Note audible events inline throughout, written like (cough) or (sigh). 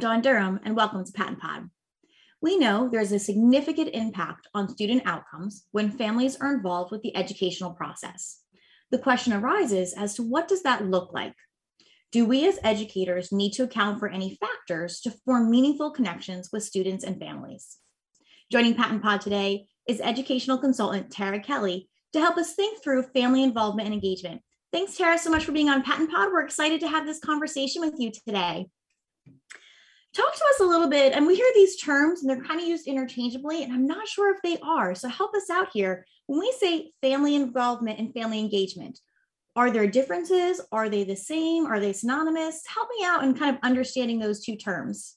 Dawn Durham, and welcome to PaTTAN Pod. We know there's a significant impact on student outcomes when families are involved with the educational process. The question arises as to what does that look like? Do we as educators need to account for any factors to form meaningful connections with students and families? Joining PaTTAN Pod today is educational consultant Tara Kelly to help us think through family involvement and engagement. Thanks, Tara, so much for being on PaTTAN Pod. We're excited to have this conversation with you today. Talk to us a little bit, and we hear these terms and they're kind of used interchangeably, and I'm not sure if they are. So help us out here. When we say family involvement and family engagement, are there differences? Are they the same? Are they synonymous? Help me out in kind of understanding those two terms.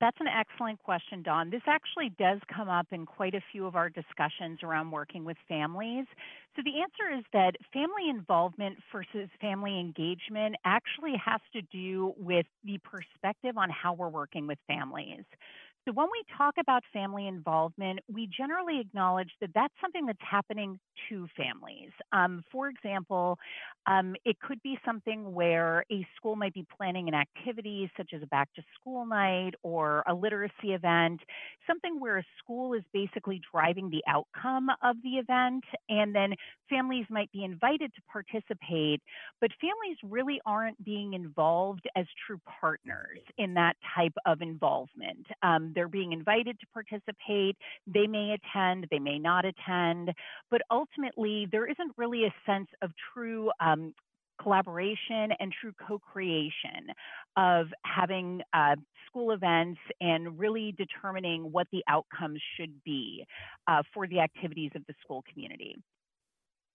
That's an excellent question, Dawn. This actually does come up in quite a few of our discussions around working with families. So the answer is that family involvement versus family engagement actually has to do with the perspective on how we're working with families. So when we talk about family involvement, we generally acknowledge that that's something that's happening to families. Um, for example, um, it could be something where a school might be planning an activity such as a back to school night or a literacy event, something where a school is basically driving the outcome of the event, and then families might be invited to participate, but families really aren't being involved as true partners in that type of involvement. Um, they're being invited to participate. They may attend, they may not attend, but ultimately, there isn't really a sense of true um, collaboration and true co-creation of having uh, school events and really determining what the outcomes should be uh, for the activities of the school community.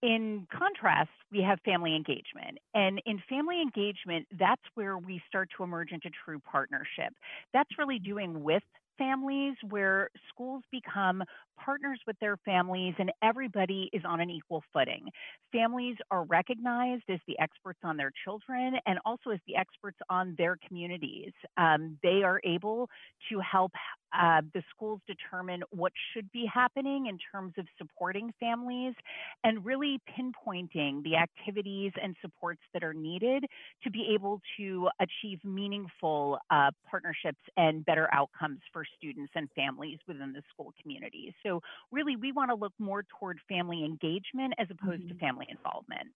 In contrast, we have family engagement. And in family engagement, that's where we start to emerge into true partnership. That's really doing with families where schools become partners with their families and everybody is on an equal footing. Families are recognized as the experts on their children and also as the experts on their communities. Um, they are able to help uh, the schools determine what should be happening in terms of supporting families and really pinpointing the activities and supports that are needed to be able to achieve meaningful uh, partnerships and better outcomes for students and families within the school communities. So really, we want to look more toward family engagement as opposed mm-hmm. to family involvement.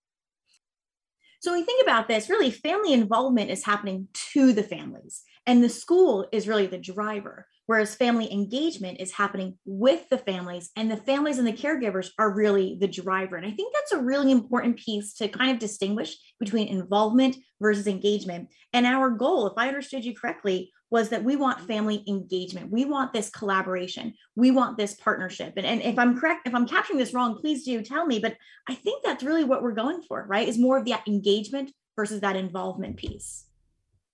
So when we think about this, really family involvement is happening to the families, and the school is really the driver. Whereas family engagement is happening with the families, and the families and the caregivers are really the driver. And I think that's a really important piece to kind of distinguish between involvement versus engagement. And our goal, if I understood you correctly, was that we want family engagement. We want this collaboration. We want this partnership. And, and if I'm correct, if I'm capturing this wrong, please do tell me. But I think that's really what we're going for, right? Is more of that engagement versus that involvement piece.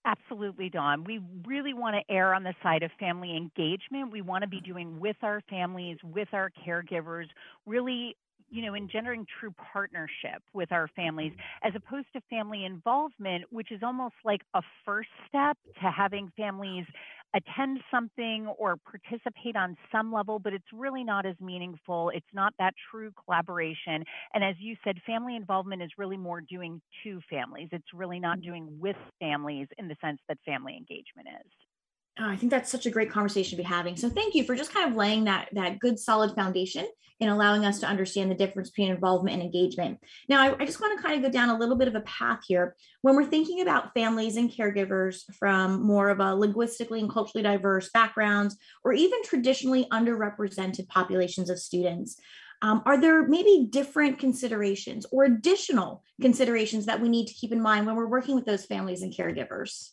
Absolutely, Dawn. We really want to err on the side of family engagement. We want to be doing with our families, with our caregivers, really you know, engendering true partnership with our families mm-hmm. as opposed to family involvement, which is almost like a first step to having families attend something or participate on some level, but it's really not as meaningful. It's not that true collaboration. And as you said, family involvement is really more doing to families. It's really not mm-hmm. doing with families in the sense that family engagement is. Oh, I think that's such a great conversation to be having. So thank you for just kind of laying that that good solid foundation and allowing us to understand the difference between involvement and engagement. Now, I, I just want to kind of go down a little bit of a path here. When we're thinking about families and caregivers from more of a linguistically and culturally diverse backgrounds, or even traditionally underrepresented populations of students, um, are there maybe different considerations or additional considerations that we need to keep in mind when we're working with those families and caregivers?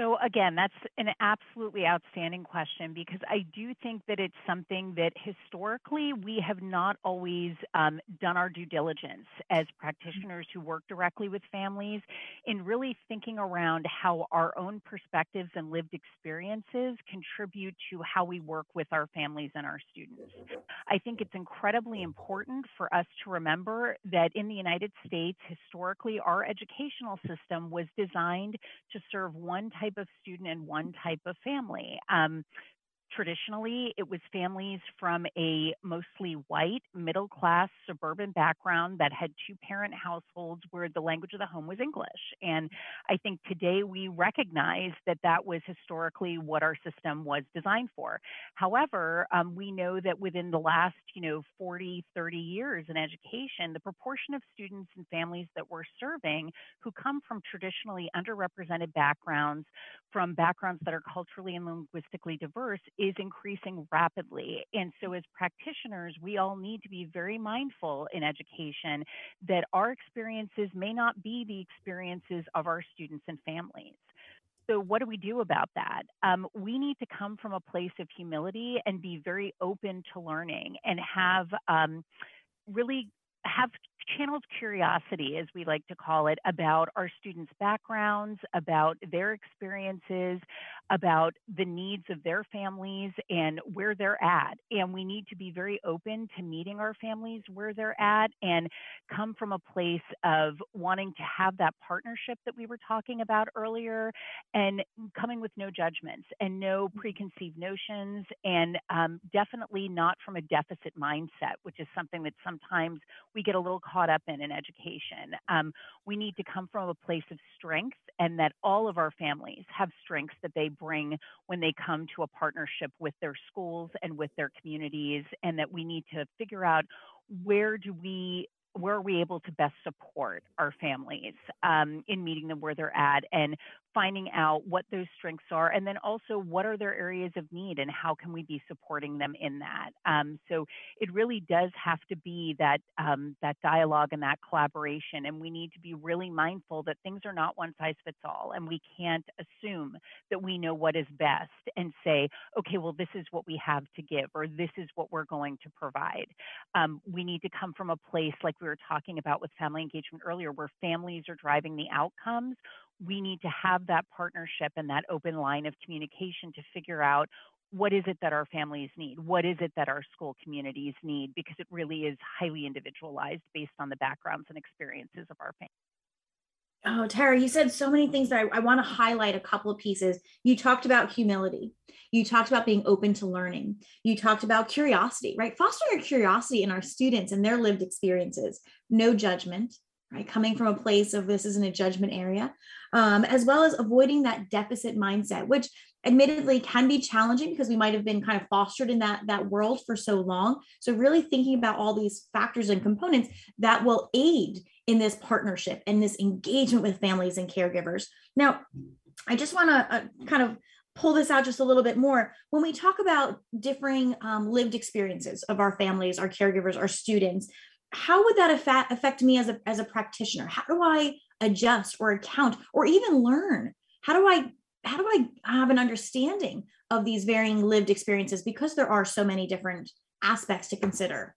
So again, that's an absolutely outstanding question because I do think that it's something that historically we have not always um, done our due diligence as practitioners who work directly with families in really thinking around how our own perspectives and lived experiences contribute to how we work with our families and our students. I think it's incredibly important for us to remember that in the United States, historically, our educational system was designed to serve one type type of student and one type of family. Um, traditionally it was families from a mostly white middle class suburban background that had two parent households where the language of the home was english. And i think today we recognize that that was historically what our system was designed for. However um, we know that within the last you know 40 30 years in education the proportion of students and families that we're serving who come from traditionally underrepresented backgrounds from backgrounds that are culturally and linguistically diverse is increasing rapidly. And so, as practitioners, we all need to be very mindful in education that our experiences may not be the experiences of our students and families. So, what do we do about that? Um, we need to come from a place of humility and be very open to learning and have um, really have channeled curiosity, as we like to call it, about our students' backgrounds, about their experiences, about the needs of their families and where they're at. And we need to be very open to meeting our families where they're at and come from a place of wanting to have that partnership that we were talking about earlier and coming with no judgments and no preconceived notions and um, definitely not from a deficit mindset, which is something that sometimes we get a little caught up in in education. Um, we need to come from a place of strength and that all of our families have strengths that they bring when they come to a partnership with their schools and with their communities, and that we need to figure out where do we where are we able to best support our families um, in meeting them where they're at and finding out what those strengths are and then also what are their areas of need and how can we be supporting them in that? Um, so it really does have to be that um, that dialogue and that collaboration and we need to be really mindful that things are not one size fits all and we can't assume that we know what is best and say okay well this is what we have to give or this is what we're going to provide. Um, we need to come from a place like we were talking about with family engagement earlier where families are driving the outcomes we need to have that partnership and that open line of communication to figure out what is it that our families need? What is it that our school communities need? Because it really is highly individualized based on the backgrounds and experiences of our families. Oh, Tara, you said so many things that I, I want to highlight a couple of pieces. You talked about humility. You talked about being open to learning. You talked about curiosity, right? Fostering curiosity in our students and their lived experiences, no judgment, right? Coming from a place of this isn't a judgment area, um, as well as avoiding that deficit mindset, which admittedly can be challenging because we might have been kind of fostered in that that world for so long. So really thinking about all these factors and components that will aid in this partnership and this engagement with families and caregivers. Now, I just want to uh, kind of pull this out just a little bit more when we talk about differing um, lived experiences of our families our caregivers our students how would that affect, affect me as a, as a practitioner? How do i adjust or account or even learn? How do i how do i have an understanding of these varying lived experiences? Because there are so many different aspects to consider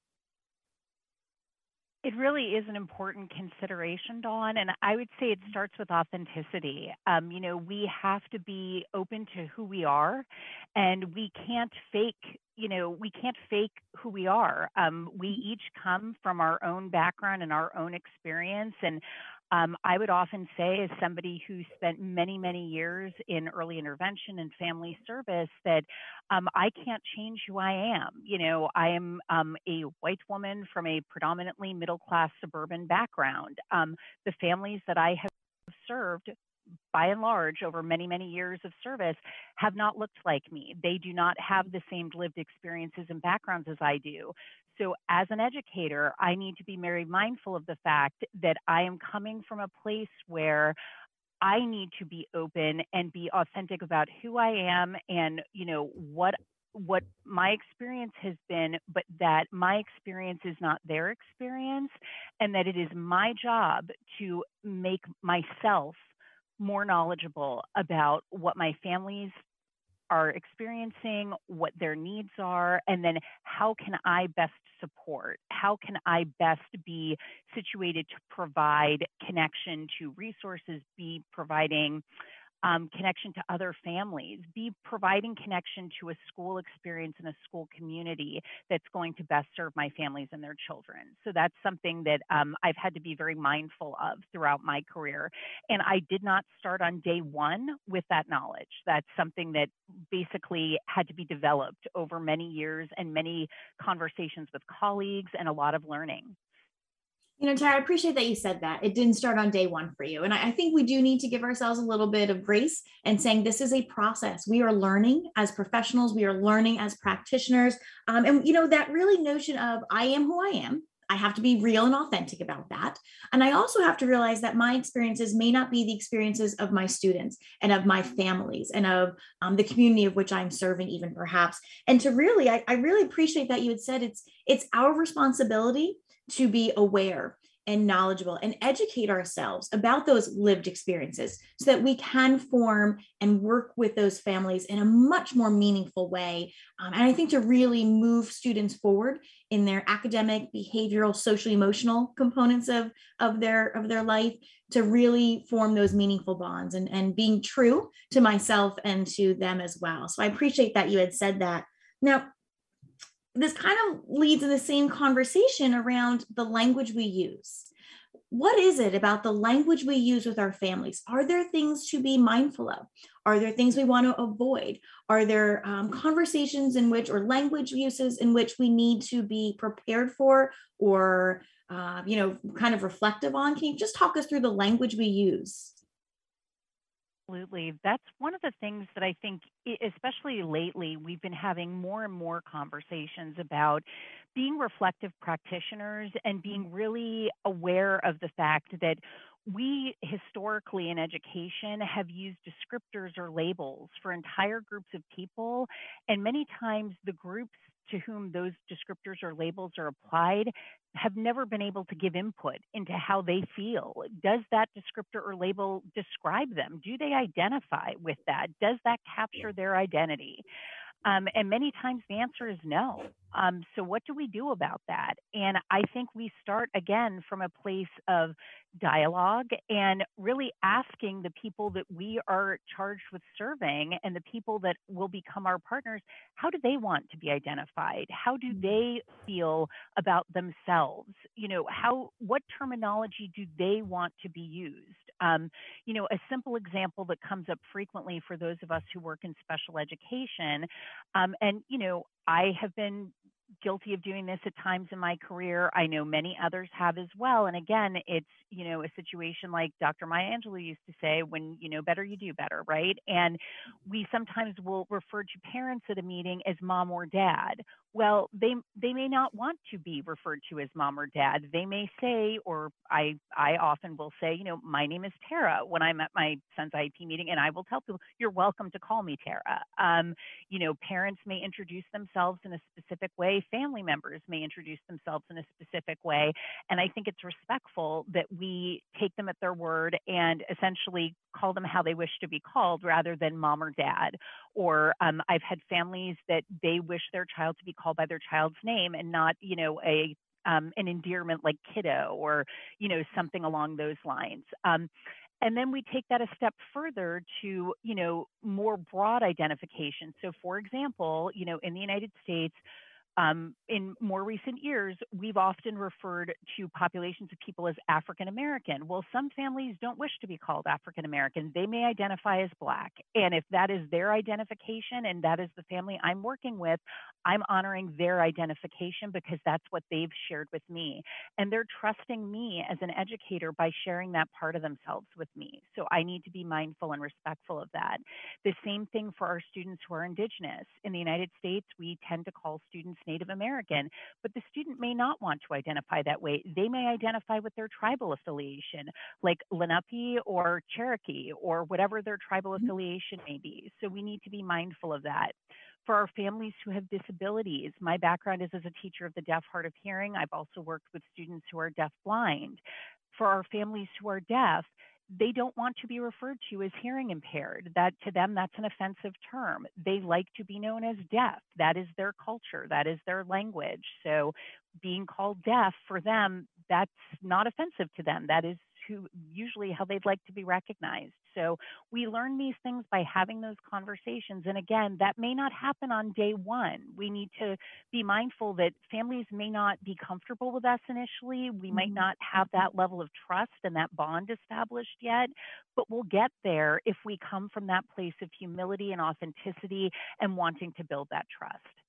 it really is an important consideration, Dawn, and I would say it starts with authenticity. Um, you know, we have to be open to who we are, and we can't fake. You know, we can't fake who we are. Um, we each come from our own background and our own experience, and um, I would often say, as somebody who spent many, many years in early intervention and family service, that um, I can't change who I am. You know, I am um, a white woman from a predominantly middle class suburban background. Um, the families that I have served by and large, over many, many years of service, have not looked like me. They do not have the same lived experiences and backgrounds as I do. So, as an educator, I need to be very mindful of the fact that I am coming from a place where I need to be open and be authentic about who I am and, you know, what what my experience has been, but that my experience is not their experience, and that it is my job to make myself more knowledgeable about what my families are experiencing, what their needs are, and then how can I best support? How can I best be situated to provide connection to resources, be providing um, connection to other families, be providing connection to a school experience and a school community that's going to best serve my families and their children. So that's something that um, I've had to be very mindful of throughout my career. And I did not start on day one with that knowledge. That's something that basically had to be developed over many years and many conversations with colleagues and a lot of learning. You know, Tara, I appreciate that you said that. It didn't start on day one for you. And I, I, think we do need to give ourselves a little bit of grace and saying this is a process. We are learning as professionals, we are learning as practitioners. Um, and, you know, that really notion of I am who I am. I have to be real and authentic about that. And I also have to realize that my experiences may not be the experiences of my students and of my families and of um, the community of which I'm serving, even perhaps. And to really, I, I really appreciate that you had said it's it's our responsibility to be aware and knowledgeable and educate ourselves about those lived experiences so that we can form and work with those families in a much more meaningful way. Um, and I think to really move students forward in their academic, behavioral, social, emotional components of, of, their, of their life to really form those meaningful bonds and, and being true to myself and to them as well. So I appreciate that you had said that. Now, this kind of leads in the same conversation around the language we use. What is it about the language we use with our families? Are there things to be mindful of? Are there things we want to avoid? Are there um, conversations in which, or language uses in which we need to be prepared for or, uh, you know, kind of reflective on? Can you just talk us through the language we use? Absolutely. That's one of the things that I think, especially lately, we've been having more and more conversations about being reflective practitioners and being really aware of the fact that we historically in education have used descriptors or labels for entire groups of people. And many times the groups to whom those descriptors or labels are applied have never been able to give input into how they feel. Does that descriptor or label describe them? Do they identify with that? Does that capture their identity? Um, and many times the answer is no. Um, so, what do we do about that? And I think we start again from a place of dialogue and really asking the people that we are charged with serving and the people that will become our partners how do they want to be identified how do mm-hmm. they feel about themselves you know how what terminology do they want to be used um, you know a simple example that comes up frequently for those of us who work in special education um, and you know i have been guilty of doing this at times in my career. I know many others have as well. And again, it's, you know, a situation like Dr. Maya Angelou used to say, when you know better, you do better, right? And we sometimes will refer to parents at a meeting as mom or dad, well they they may not want to be referred to as mom or dad they may say or i i often will say you know my name is tara when i'm at my son's iep meeting and i will tell people you're welcome to call me tara um, you know parents may introduce themselves in a specific way family members may introduce themselves in a specific way and i think it's respectful that we take them at their word and essentially call them how they wish to be called rather than mom or dad or um, i've had families that they wish their child to be called by their child's name and not, you know, a um, an endearment like kiddo or, you know, something along those lines. Um, and then we take that a step further to, you know, more broad identification. So, for example, you know, in the United States, um, in more recent years, we've often referred to populations of people as African American. Well, some families don't wish to be called African American. They may identify as Black. And if that is their identification and that is the family I'm working with, I'm honoring their identification because that's what they've shared with me. And they're trusting me as an educator by sharing that part of themselves with me. So I need to be mindful and respectful of that. The same thing for our students who are Indigenous. In the United States, we tend to call students Native American, but the student may not want to identify that way. They may identify with their tribal affiliation, like Lenape or Cherokee or whatever their tribal mm-hmm. affiliation may be. So we need to be mindful of that for our families who have disabilities. My background is as a teacher of the deaf, hard of hearing. I've also worked with students who are deaf blind. For our families who are deaf, they don't want to be referred to as hearing impaired. That to them, that's an offensive term. They like to be known as deaf. That is their culture. That is their language. So being called deaf for them, that's not offensive to them. That is who usually how they'd like to be recognized. So we learn these things by having those conversations. And again, that may not happen on day one. We need to be mindful that families may not be comfortable with us initially. We might mm-hmm. not have that level of trust and that bond established yet, but we'll get there if we come from that place of humility and authenticity and wanting to build that trust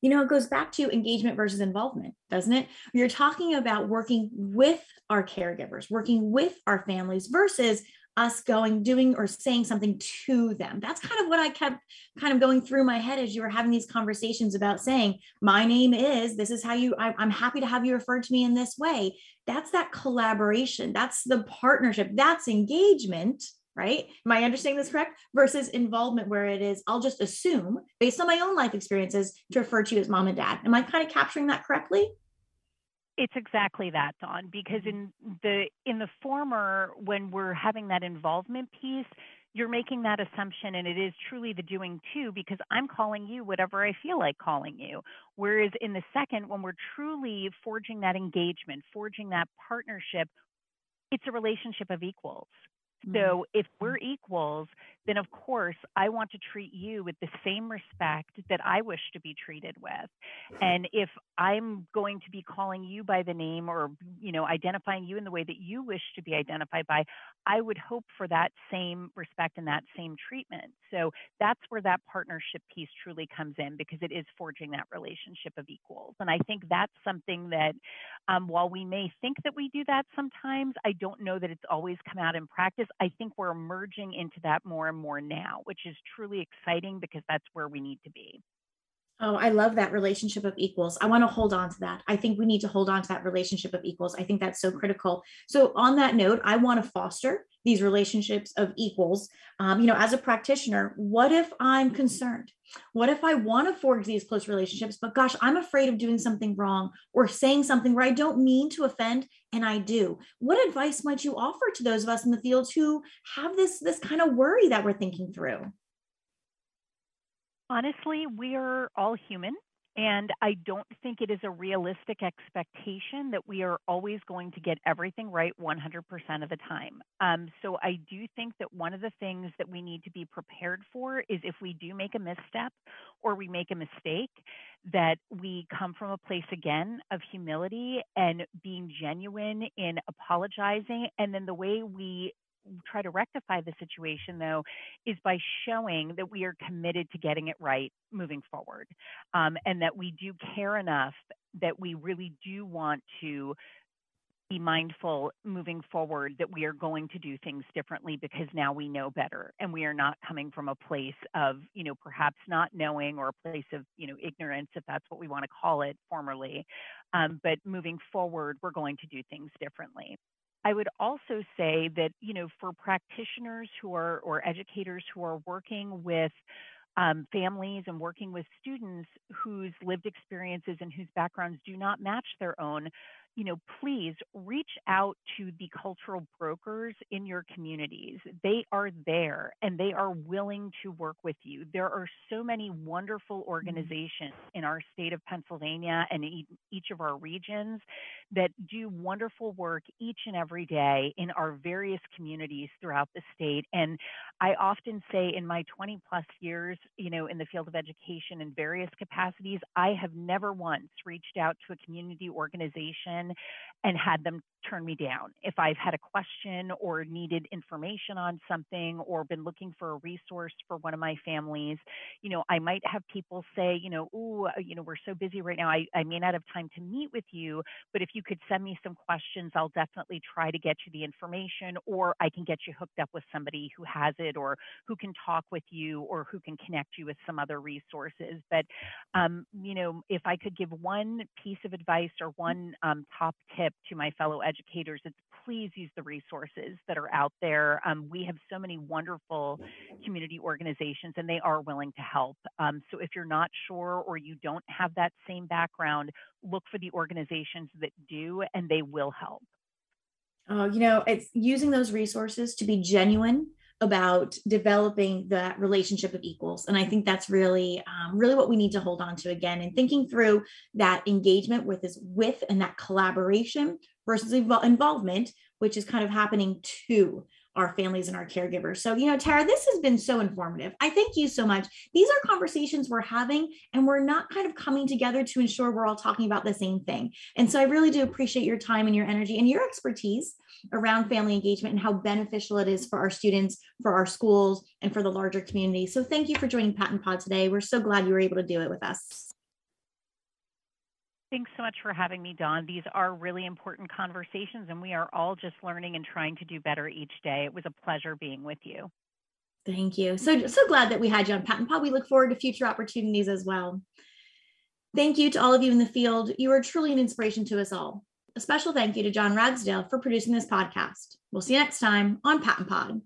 you know, it goes back to engagement versus involvement, doesn't it? You're talking about working with our caregivers, working with our families versus us going, doing, or saying something to them. That's kind of what I kept kind of going through my head as you were having these conversations about saying, My name is, this is how you, I, I'm happy to have you referred to me in this way. That's that collaboration. That's the partnership. That's engagement right? Am I understanding this correct? Versus involvement, where it is, I'll just assume based on my own life experiences to refer to you as mom and dad. Am I kind of capturing that correctly? It's exactly that, Dawn, because mm-hmm. in the in the former, when we're having that involvement piece, you're making that assumption and it is truly the doing too because I'm calling you whatever I feel like calling you. Whereas in the second, when we're truly forging that engagement, forging that partnership, it's a relationship of equals. Mm-hmm. So if we're equals, then of course I want to treat you with the same respect that I wish to be treated with. (laughs) And if I'm going to be calling you by the name or you know identifying you in the way that you wish to be identified by, I would hope for that same respect and that same treatment. So that's where that partnership piece truly comes in because it is forging that relationship of equals. And I think that's something that um, while we may think that we do that sometimes, I don't know that it's always come out in practice. I think we're emerging into that more and more now, which is truly exciting because that's where we need to be. Oh, I love that relationship of equals. I want to hold on to that. I think we need to hold on to that relationship of equals. I think that's so critical. So, on that note, I want to foster these relationships of equals. Um, you know, as a practitioner, what if I'm concerned? What if I want to forge these close relationships, but gosh, I'm afraid of doing something wrong or saying something where I don't mean to offend and I do? What advice might you offer to those of us in the field who have this this kind of worry that we're thinking through? Honestly, we are all human. And I don't think it is a realistic expectation that we are always going to get everything right 100% of the time. Um, so I do think that one of the things that we need to be prepared for is if we do make a misstep or we make a mistake, that we come from a place again of humility and being genuine in apologizing. And then the way we try to rectify the situation, though, is by showing that we are committed to getting it right moving forward um, and that we do care enough that we really do want to be mindful moving forward that we are going to do things differently because now we know better and we are not coming from a place of you know perhaps not knowing or a place of you know ignorance if that's what we want to call it formerly um, but moving forward we're going to do things differently I would also say that, you know, for practitioners who are, or educators who are working with um, families and working with students whose lived experiences and whose backgrounds do not match their own, you know, please reach out to the cultural brokers in your communities. They are there and they are willing to work with you. There are so many wonderful mm-hmm. organizations in our state of Pennsylvania and in each of our regions that do wonderful work each and every day in our various communities throughout the state. And I often say in my 20 plus years, you know, in the field of education in various capacities, I have never once reached out to a community organization and had them turn me down. If I've had a question or needed information on something or been looking for a resource for one of my families, you know, I might have people say, you know, oh, you know, we're so busy right now. I, I may not have time to meet with you, but if you could send me some questions, I'll definitely try to get you the information or I can get you hooked up with somebody who has it or who can talk with you or who can connect you with some other resources. But, um, you know, if I could give one piece of advice or one um, top tip to my fellow educators, it's please use the resources that are out there. Um, we have so many wonderful community organizations and they are willing to help. Um, so if you're not sure or you don't have that same background, look for the organizations that do and they will help. Oh, you know, it's using those resources to be genuine about developing that relationship of equals. And i think that's really um, really what we need to hold on to again and thinking through that engagement with is with and that collaboration versus involvement, which is kind of happening to our families and our caregivers. So, you know, Tara, this has been so informative. I thank you so much. These are conversations we're having, and we're not kind of coming together to ensure we're all talking about the same thing. And so I really do appreciate your time and your energy and your expertise around family engagement and how beneficial it is for our students, for our schools, and for the larger community. So thank you for joining PaTTAN Pod today. We're so glad you were able to do it with us. Thanks so much for having me, Dawn. These are really important conversations, and we are all just learning and trying to do better each day. It was a pleasure being with you. Thank you. So, so glad that we had you on PaTTAN Pod. We look forward to future opportunities as well. Thank you to all of you in the field. You are truly an inspiration to us all. A special thank you to John Ragsdale for producing this podcast. We'll see you next time on PaTTAN Pod.